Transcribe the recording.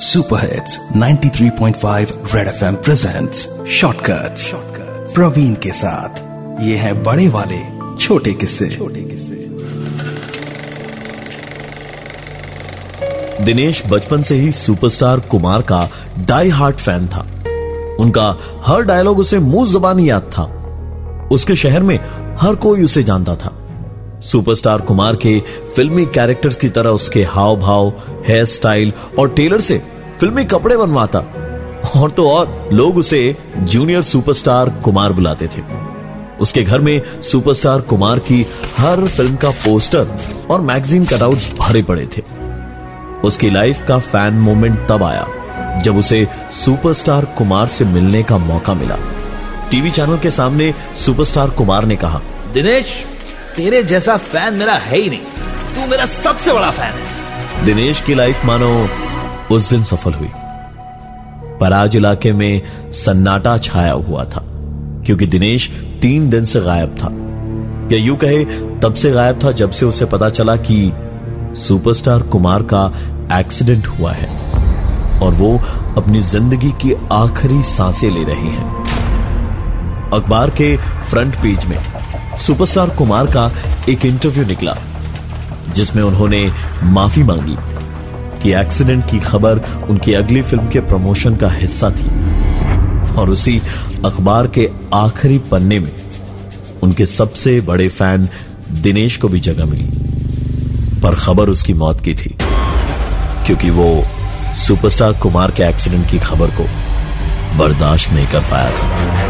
Super hits 93.5 red FM presents shortcuts Praveen के साथ ये है बड़े वाले छोटे किस्से। छोटे किस्से। दिनेश बचपन से ही सुपरस्टार कुमार का डाई हार्ट फ़ैन था। उनका हर डायलॉग उसे मुँह जबानी याद था। उसके शहर में हर कोई उसे जानता था। सुपरस्टार कुमार के फिल्मी कैरेक्टर्स की तरह उसके हाव भाव हेयर स्टाइल और टेलर से फिल्मी कपड़े बनवाता। और तो और, लोग उसे जूनियर सुपरस्टार कुमार बुलाते थे। उसके घर में सुपरस्टार कुमार की हर फ़िल्म का पोस्टर और मैगजीन कटआउट्स भरे पड़े थे। उसकी लाइफ का फ़ैन मोमेंट तब आया, जब उसे सुपरस्टार कुमार से मिलने का मौका मिला। टीवी चैनल के सामने सुपरस्टार कुमार ने कहा, दिनेश तेरे जैसा फ़ैन मेरा है ही नहीं। तू मेरा सबसे बड़ा फ़ैन है। दिनेश की लाइफ मानो उस दिन सफल हुई। पर आज इलाके में सन्नाटा छाया हुआ था, क्योंकि दिनेश तीन दिन से गायब था। या यूँ कहे, तब से गायब था जब से उसे पता चला कि सुपरस्टार कुमार का एक्सीडेंट हुआ है, और वो अपनी ज़िंदगी की आखिरी साँसें ले रहे हैं। अखबार के फ्रंट पेज में सुपरस्टार कुमार का एक इंटरव्यू निकला, जिसमें उन्होंने माफ़ी मांगी कि एक्सीडेंट की खबर उनकी अगली फ़िल्म के प्रमोशन का हिस्सा थी। और उसी अखबार के आखिरी पन्ने में उनके सबसे बड़े फ़ैन दिनेश को भी जगह मिली। पर खबर उसकी मौत की थी, क्योंकि वो सुपरस्टार कुमार के एक्सीडेंट की खबर को बर्दाश्त नहीं कर पाया था।